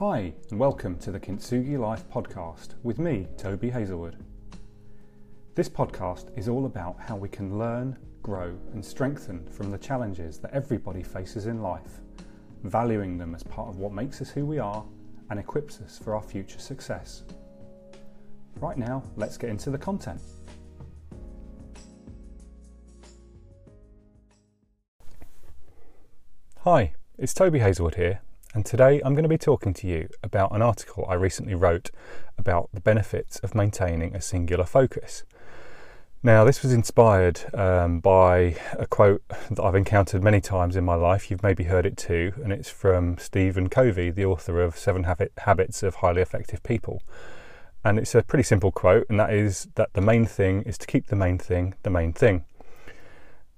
Hi, and welcome to the Kintsugi Life podcast with me, Toby Hazelwood. This podcast is all about how we can learn, grow, and strengthen from the challenges that everybody faces in life, valuing them as part of what makes us who we are and equips us for our future success. Right now, let's get into the content. Hi, it's Toby Hazelwood here, and today I'm going to be talking to you about an article I recently wrote about the benefits of maintaining a singular focus. Now, this was inspired um, by a quote that I've encountered many times in my life. You've maybe heard it too, and it's from Stephen Covey, the author of Seven Habits of Highly Effective People. And it's a pretty simple quote, and that is that the main thing is to keep the main thing the main thing.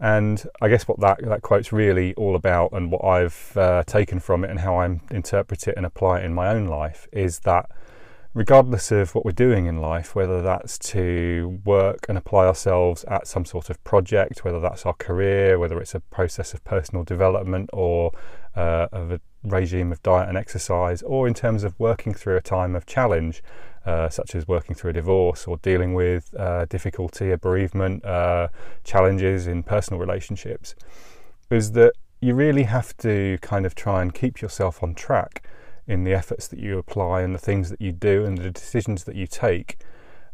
And I guess what that, that quote's really all about, and what I've uh, taken from it, and how I interpret it and apply it in my own life, is that regardless of what we're doing in life, whether that's to work and apply ourselves at some sort of project, whether that's our career, whether it's a process of personal development or uh, of a regime of diet and exercise, or in terms of working through a time of challenge, uh, such as working through a divorce or dealing with uh, difficulty, a bereavement, uh, challenges in personal relationships, is that you really have to kind of try and keep yourself on track in the efforts that you apply and the things that you do and the decisions that you take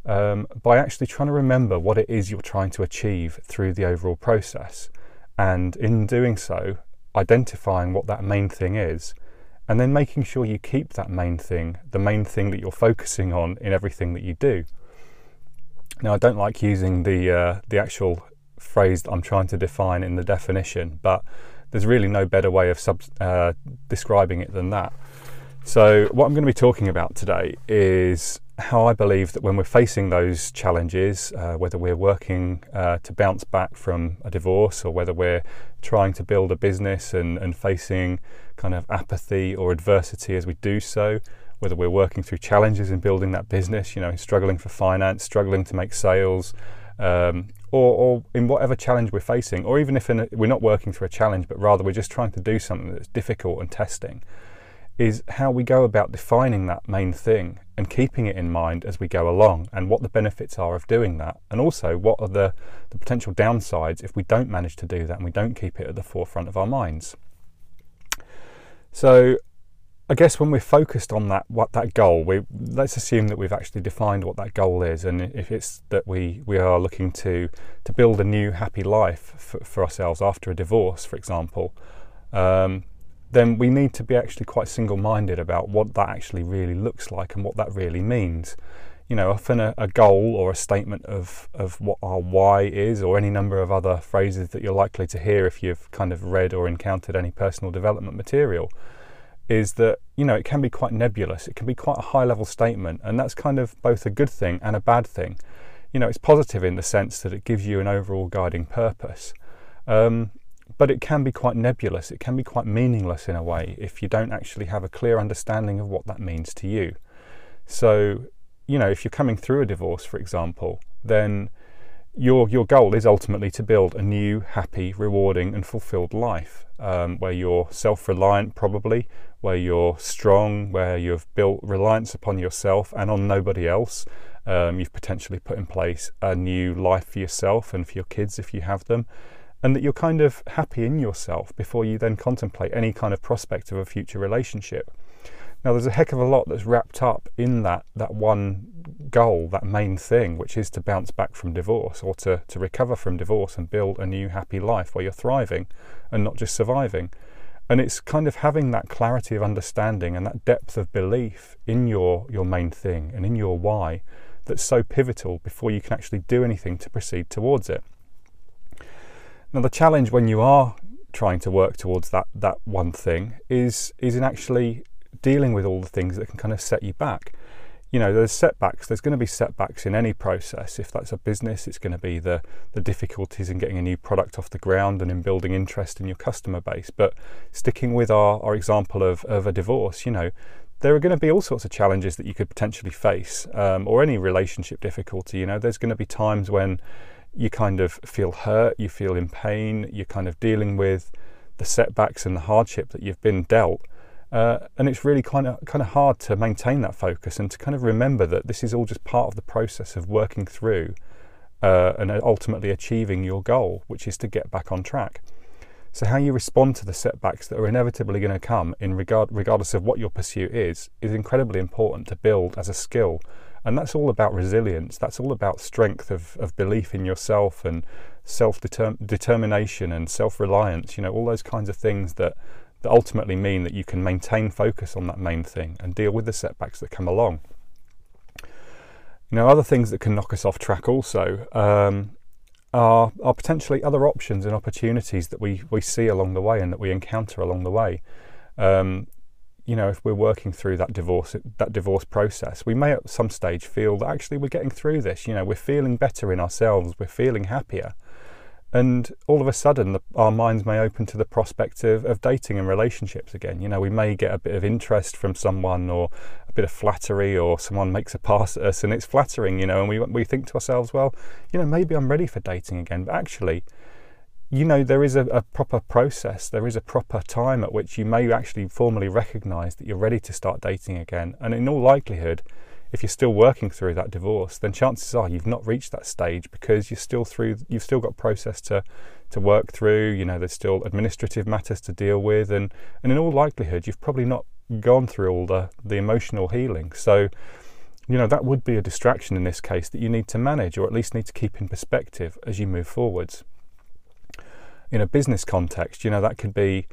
um, by actually trying to remember what it is you're trying to achieve through the overall process. And in doing so, identifying what that main thing is and then making sure you keep that main thing, the main thing that you're focusing on in everything that you do. Now, I don't like using the uh, the actual phrase I'm trying to define in the definition, but there's really no better way of sub, uh, describing it than that. So, what I'm going to be talking about today is how I believe that when we're facing those challenges, uh, whether we're working uh, to bounce back from a divorce or whether we're trying to build a business and, and facing kind of apathy or adversity as we do so, whether we're working through challenges in building that business, you know, struggling for finance, struggling to make sales, um, or, or, in whatever challenge we're facing, or even if a, we're not working through a challenge, but rather we're just trying to do something that's difficult and testing is how we go about defining that main thing and keeping it in mind as we go along and what the benefits are of doing that. And also what are the, the potential downsides if we don't manage to do that and we don't keep it at the forefront of our minds so I guess when we're focused on that what that goal, we let's assume that we've actually defined what that goal is, and if it's that we we are looking to to build a new happy life for, for ourselves after a divorce, for example, um, then we need to be actually quite single minded about what that actually really looks like and what that really means. You know, often a, a, goal or a statement of, of what our why is, or any number of other phrases that you're likely to hear if you've kind of read or encountered any personal development material, is that, you know, it can be quite nebulous. It can be quite a high level statement, and that's kind of both a good thing and a bad thing. You know, it's positive in the sense that it gives you an overall guiding purpose. Um, but it can be quite nebulous, it can be quite meaningless in a way if you don't actually have a clear understanding of what that means to you. So, you know, if you're coming through a divorce, for example, then your your goal is ultimately to build a new, happy, rewarding, and fulfilled life um, where you're self-reliant, probably, where you're strong, where you've built reliance upon yourself and on nobody else. Um, you've potentially put in place a new life for yourself and for your kids if you have them, and that you're kind of happy in yourself before you then contemplate any kind of prospect of a future relationship. Now, there's a heck of a lot that's wrapped up in that that one goal, that main thing, which is to bounce back from divorce or to, to recover from divorce and build a new happy life where you're thriving and not just surviving. And it's kind of having that clarity of understanding and that depth of belief in your, your main thing and in your why that's so pivotal before you can actually do anything to proceed towards it. Now, the challenge when you are trying to work towards that that one thing is is in actually dealing with all the things that can kind of set you back. You know, there's setbacks. There's going to be setbacks in any process. If that's a business, it's going to be the the difficulties in getting a new product off the ground and in building interest in your customer base. But sticking with our, our example of, of a divorce, you know, there are going to be all sorts of challenges that you could potentially face, um, or any relationship difficulty. You know, there's going to be times when you kind of feel hurt, you feel in pain, you're kind of dealing with the setbacks and the hardship that you've been dealt. Uh, and it's really kind of kind of hard to maintain that focus and to kind of remember that this is all just part of the process of working through uh, and ultimately achieving your goal, which is to get back on track. So how you respond to the setbacks that are inevitably going to come, in regard regardless of what your pursuit is, is incredibly important to build as a skill. And that's all about resilience. That's all about strength of, of belief in yourself and self determination and self reliance. You know, all those kinds of things that that ultimately mean that you can maintain focus on that main thing and deal with the setbacks that come along. Now, other things that can knock us off track also um, are, are potentially other options and opportunities that we, we see along the way and that we encounter along the way. Um, you know, if we're working through that divorce that divorce process, we may at some stage feel that actually we're getting through this. You know, we're feeling better in ourselves, we're feeling happier, and all of a sudden the, our minds may open to the prospect of, of dating and relationships again. You know we may get a bit of interest from someone or a bit of flattery or someone makes a pass at us and it's flattering you know and we, we think to ourselves well you know maybe i'm ready for dating again. But actually you know there is a, a proper process. There is a proper time at which you may actually formally recognize that you're ready to start dating again. And in all likelihood if you're still working through that divorce, then chances are you've not reached that stage because you're still through. You've still got process to to work through. You know, there's still administrative matters to deal with, and and in all likelihood, you've probably not gone through all the the emotional healing. So, you know, that would be a distraction in this case that you need to manage, or at least need to keep in perspective as you move forwards. In a business context, you know, that could be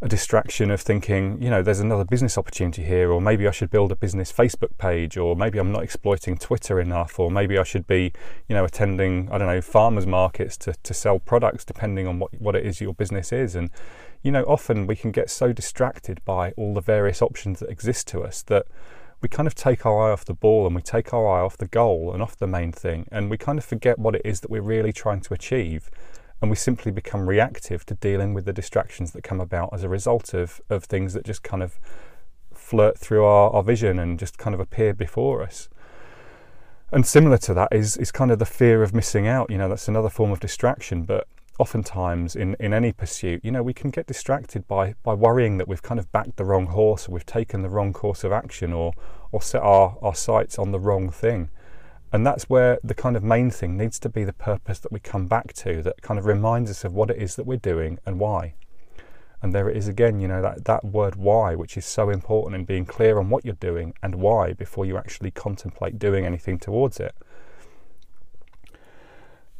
a distraction of thinking, you know, there's another business opportunity here, or maybe I should build a business Facebook page, or maybe I'm not exploiting Twitter enough, or maybe I should be, you know, attending, I don't know, farmers markets to, to sell products depending on what, what it is your business is. And, you know, often we can get so distracted by all the various options that exist to us that we kind of take our eye off the ball and we take our eye off the goal and off the main thing, and we kind of forget what it is that we're really trying to achieve and we simply become reactive to dealing with the distractions that come about as a result of, of things that just kind of flirt through our, our vision and just kind of appear before us. And similar to that is, is kind of the fear of missing out. You know, that's another form of distraction, but oftentimes in, in any pursuit, you know, we can get distracted by, by worrying that we've kind of backed the wrong horse or we've taken the wrong course of action or, or set our, our sights on the wrong thing. And that's where the kind of main thing needs to be the purpose that we come back to that kind of reminds us of what it is that we're doing and why. And there it is again, you know, that, that word why, which is so important in being clear on what you're doing and why before you actually contemplate doing anything towards it.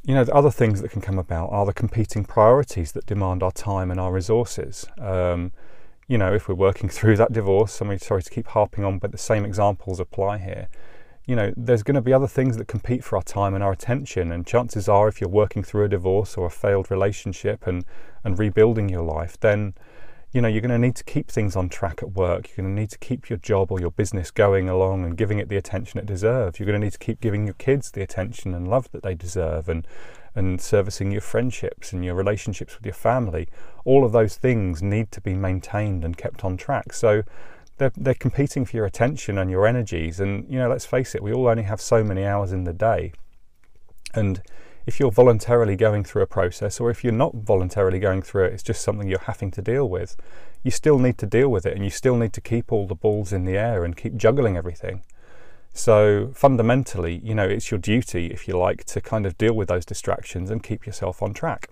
You know, the other things that can come about are the competing priorities that demand our time and our resources. Um, you know, if we're working through that divorce, I'm sorry to keep harping on, but the same examples apply here you know, there's going to be other things that compete for our time and our attention. And chances are, if you're working through a divorce or a failed relationship and, and rebuilding your life, then, you know, you're going to need to keep things on track at work. You're going to need to keep your job or your business going along and giving it the attention it deserves. You're going to need to keep giving your kids the attention and love that they deserve and, and servicing your friendships and your relationships with your family. All of those things need to be maintained and kept on track. So, they're, they're competing for your attention and your energies. And, you know, let's face it, we all only have so many hours in the day. And if you're voluntarily going through a process, or if you're not voluntarily going through it, it's just something you're having to deal with, you still need to deal with it and you still need to keep all the balls in the air and keep juggling everything. So fundamentally, you know, it's your duty, if you like, to kind of deal with those distractions and keep yourself on track.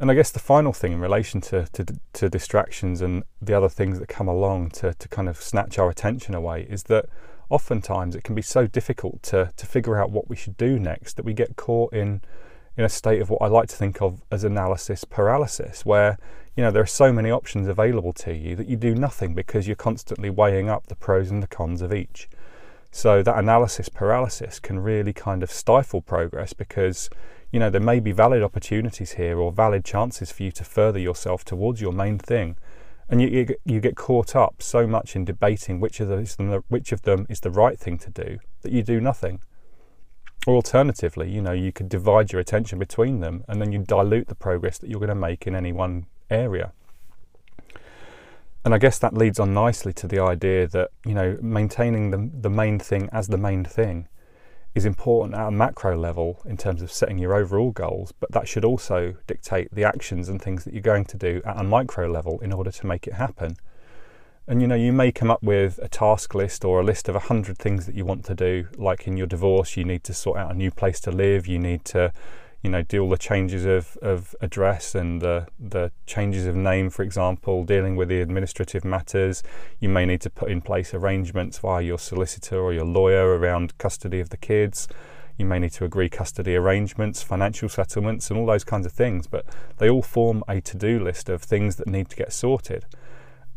And I guess the final thing in relation to, to, to, distractions and the other things that come along to, to kind of snatch our attention away is that oftentimes it can be so difficult to, to figure out what we should do next that we get caught in, in a state of what I like to think of as analysis paralysis, where you know there are so many options available to you that you do nothing because you're constantly weighing up the pros and the cons of each. So that analysis paralysis can really kind of stifle progress because you know, there may be valid opportunities here or valid chances for you to further yourself towards your main thing. And you, you, you get caught up so much in debating which of, them, which of them is the right thing to do that you do nothing. Or alternatively, you know, you could divide your attention between them and then you dilute the progress that you're going to make in any one area. And I guess that leads on nicely to the idea that, you know, maintaining the, the main thing as the main thing is important at a macro level in terms of setting your overall goals, but that should also dictate the actions and things that you're going to do at a micro level in order to make it happen. And you know, you may come up with a task list or a list of a hundred things that you want to do. Like in your divorce, you need to sort out a new place to live, you need to you know, deal the changes of, of address and the, the changes of name, for example, dealing with the administrative matters. You may need to put in place arrangements via your solicitor or your lawyer around custody of the kids. You may need to agree custody arrangements, financial settlements, and all those kinds of things. But they all form a to do list of things that need to get sorted.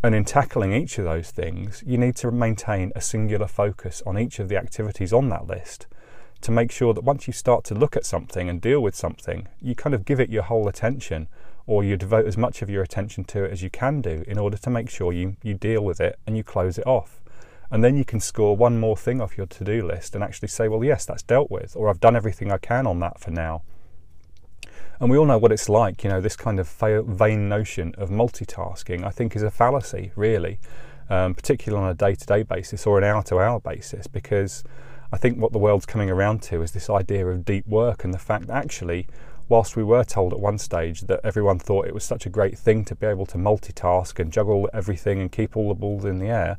And in tackling each of those things, you need to maintain a singular focus on each of the activities on that list to make sure that once you start to look at something and deal with something, you kind of give it your whole attention or you devote as much of your attention to it as you can do in order to make sure you, you deal with it and you close it off. And then you can score one more thing off your to do list and actually say, well, yes, that's dealt with, or I've done everything I can on that for now. And we all know what it's like, you know, this kind of vain notion of multitasking, I think, is a fallacy, really, um, particularly on a day to day basis or an hour to hour basis, because I think what the world's coming around to is this idea of deep work and the fact that actually, whilst we were told at one stage that everyone thought it was such a great thing to be able to multitask and juggle everything and keep all the balls in the air,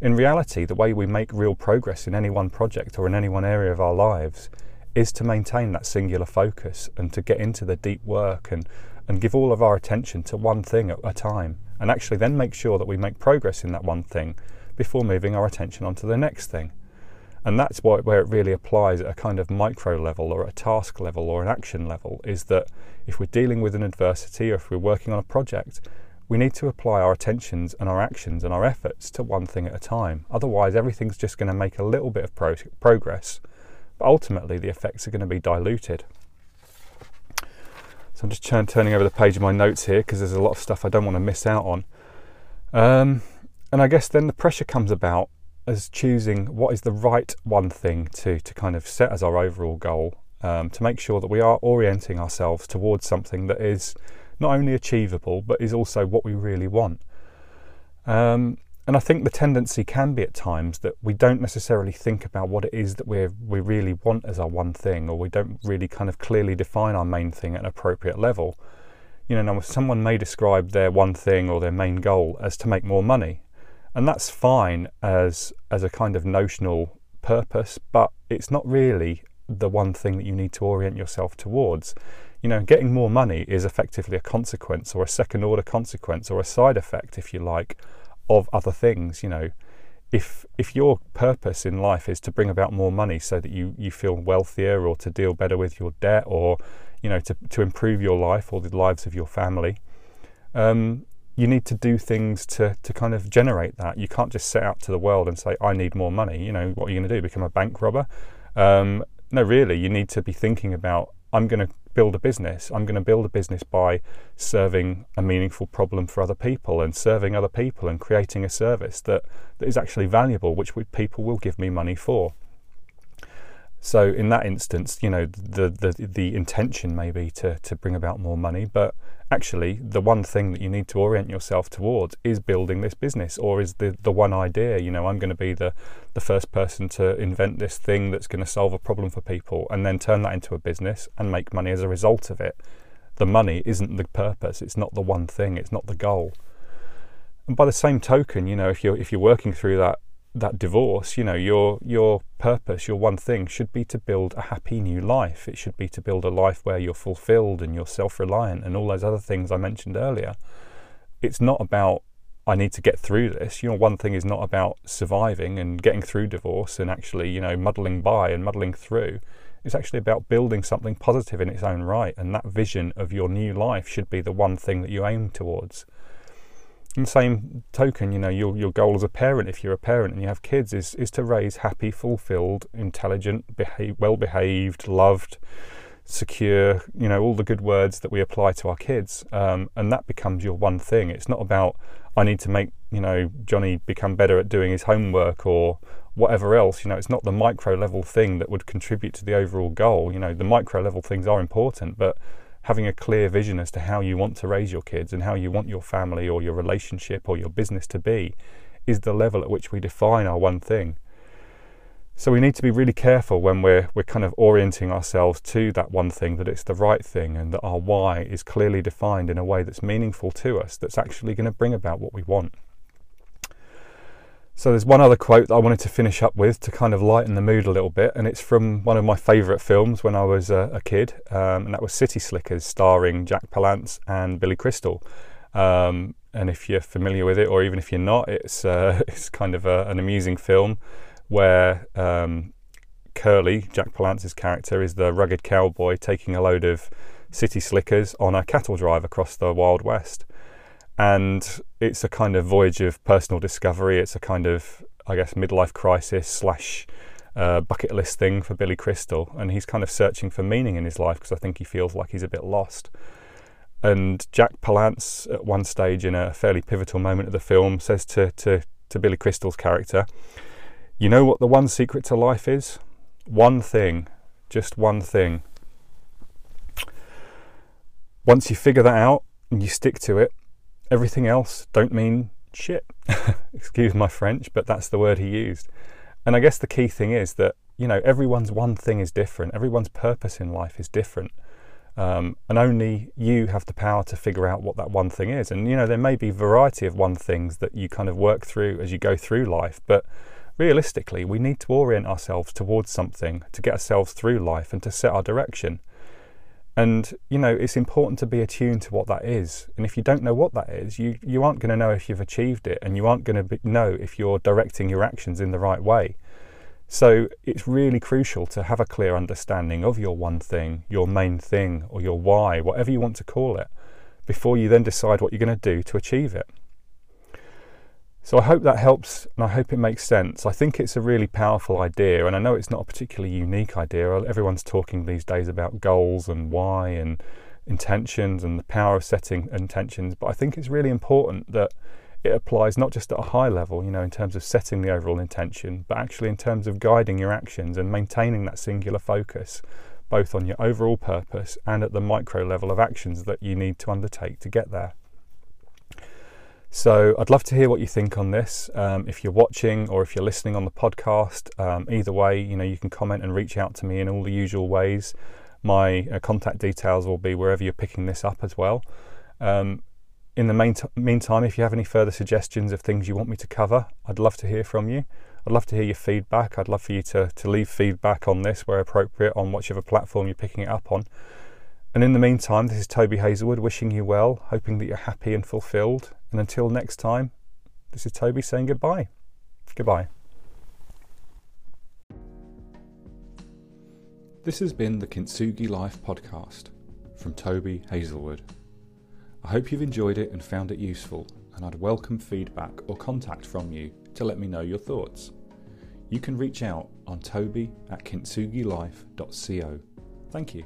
in reality, the way we make real progress in any one project or in any one area of our lives is to maintain that singular focus and to get into the deep work and, and give all of our attention to one thing at a time. And actually, then make sure that we make progress in that one thing before moving our attention onto the next thing. And that's why, where it really applies at a kind of micro level or a task level or an action level is that if we're dealing with an adversity or if we're working on a project, we need to apply our attentions and our actions and our efforts to one thing at a time. Otherwise, everything's just going to make a little bit of pro- progress, but ultimately the effects are going to be diluted. So I'm just turning over the page of my notes here because there's a lot of stuff I don't want to miss out on. Um, and I guess then the pressure comes about as choosing what is the right one thing to, to kind of set as our overall goal um, to make sure that we are orienting ourselves towards something that is not only achievable but is also what we really want. Um, and I think the tendency can be at times that we don't necessarily think about what it is that we we really want as our one thing, or we don't really kind of clearly define our main thing at an appropriate level. You know, now someone may describe their one thing or their main goal as to make more money, and that's fine as as a kind of notional purpose, but it's not really the one thing that you need to orient yourself towards. You know, getting more money is effectively a consequence or a second order consequence or a side effect, if you like, of other things. You know, if if your purpose in life is to bring about more money so that you, you feel wealthier or to deal better with your debt or you know to, to improve your life or the lives of your family, um, you need to do things to, to kind of generate that. You can't just set out to the world and say, I need more money. You know, what are you going to do? Become a bank robber? Um, no, really, you need to be thinking about, I'm going to build a business. I'm going to build a business by serving a meaningful problem for other people and serving other people and creating a service that, that is actually valuable, which people will give me money for. So in that instance, you know, the the the intention may be to to bring about more money, but actually the one thing that you need to orient yourself towards is building this business or is the the one idea, you know, I'm going to be the the first person to invent this thing that's going to solve a problem for people and then turn that into a business and make money as a result of it. The money isn't the purpose, it's not the one thing, it's not the goal. And by the same token, you know, if you're if you're working through that that divorce, you know, your your purpose, your one thing should be to build a happy new life. It should be to build a life where you're fulfilled and you're self-reliant and all those other things I mentioned earlier. It's not about I need to get through this. You know, one thing is not about surviving and getting through divorce and actually, you know, muddling by and muddling through. It's actually about building something positive in its own right, and that vision of your new life should be the one thing that you aim towards. In the same token, you know, your your goal as a parent, if you're a parent and you have kids, is is to raise happy, fulfilled, intelligent, behave, well behaved, loved, secure. You know, all the good words that we apply to our kids, um, and that becomes your one thing. It's not about I need to make you know Johnny become better at doing his homework or whatever else. You know, it's not the micro level thing that would contribute to the overall goal. You know, the micro level things are important, but having a clear vision as to how you want to raise your kids and how you want your family or your relationship or your business to be is the level at which we define our one thing. So we need to be really careful when we're we're kind of orienting ourselves to that one thing that it's the right thing and that our why is clearly defined in a way that's meaningful to us that's actually going to bring about what we want. So there's one other quote that I wanted to finish up with to kind of lighten the mood a little bit, and it's from one of my favourite films when I was a, a kid, um, and that was City Slickers, starring Jack Palance and Billy Crystal. Um, and if you're familiar with it, or even if you're not, it's uh, it's kind of a, an amusing film where um, Curly, Jack Palance's character, is the rugged cowboy taking a load of city slickers on a cattle drive across the Wild West. And it's a kind of voyage of personal discovery. It's a kind of, I guess, midlife crisis slash uh, bucket list thing for Billy Crystal. And he's kind of searching for meaning in his life because I think he feels like he's a bit lost. And Jack Palance, at one stage in a fairly pivotal moment of the film, says to, to, to Billy Crystal's character, You know what the one secret to life is? One thing, just one thing. Once you figure that out and you stick to it, everything else don't mean shit. Excuse my French, but that's the word he used. And I guess the key thing is that, you know, everyone's one thing is different, everyone's purpose in life is different. Um, and only you have the power to figure out what that one thing is. And you know, there may be a variety of one things that you kind of work through as you go through life, but realistically, we need to orient ourselves towards something to get ourselves through life and to set our direction. And you know, it's important to be attuned to what that is. And if you don't know what that is, you you aren't going to know if you've achieved it, and you aren't going to know if you're directing your actions in the right way. So it's really crucial to have a clear understanding of your one thing, your main thing, or your why, whatever you want to call it, before you then decide what you're going to do to achieve it. So I hope that helps and I hope it makes sense. I think it's a really powerful idea, and I know it's not a particularly unique idea. Everyone's talking these days about goals and why and intentions and the power of setting intentions, but I think it's really important that it applies not just at a high level, you know, in terms of setting the overall intention, but actually in terms of guiding your actions and maintaining that singular focus, both on your overall purpose and at the micro level of actions that you need to undertake to get there. So I'd love to hear what you think on this. Um, if you're watching or if you're listening on the podcast, um, either way, you know, you can comment and reach out to me in all the usual ways. My uh, contact details will be wherever you're picking this up as well. Um, in the main t- meantime, if you have any further suggestions of things you want me to cover, I'd love to hear from you. I'd love to hear your feedback. I'd love for you to, to leave feedback on this where appropriate on whichever platform you're picking it up on. And in the meantime, this is Toby Hazelwood wishing you well, hoping that you're happy and fulfilled. And until next time, this is Toby saying goodbye. Goodbye. This has been the Kintsugi Life podcast from Toby Hazelwood. I hope you've enjoyed it and found it useful, and I'd welcome feedback or contact from you to let me know your thoughts. You can reach out on toby at kintsugilife.co. Thank you.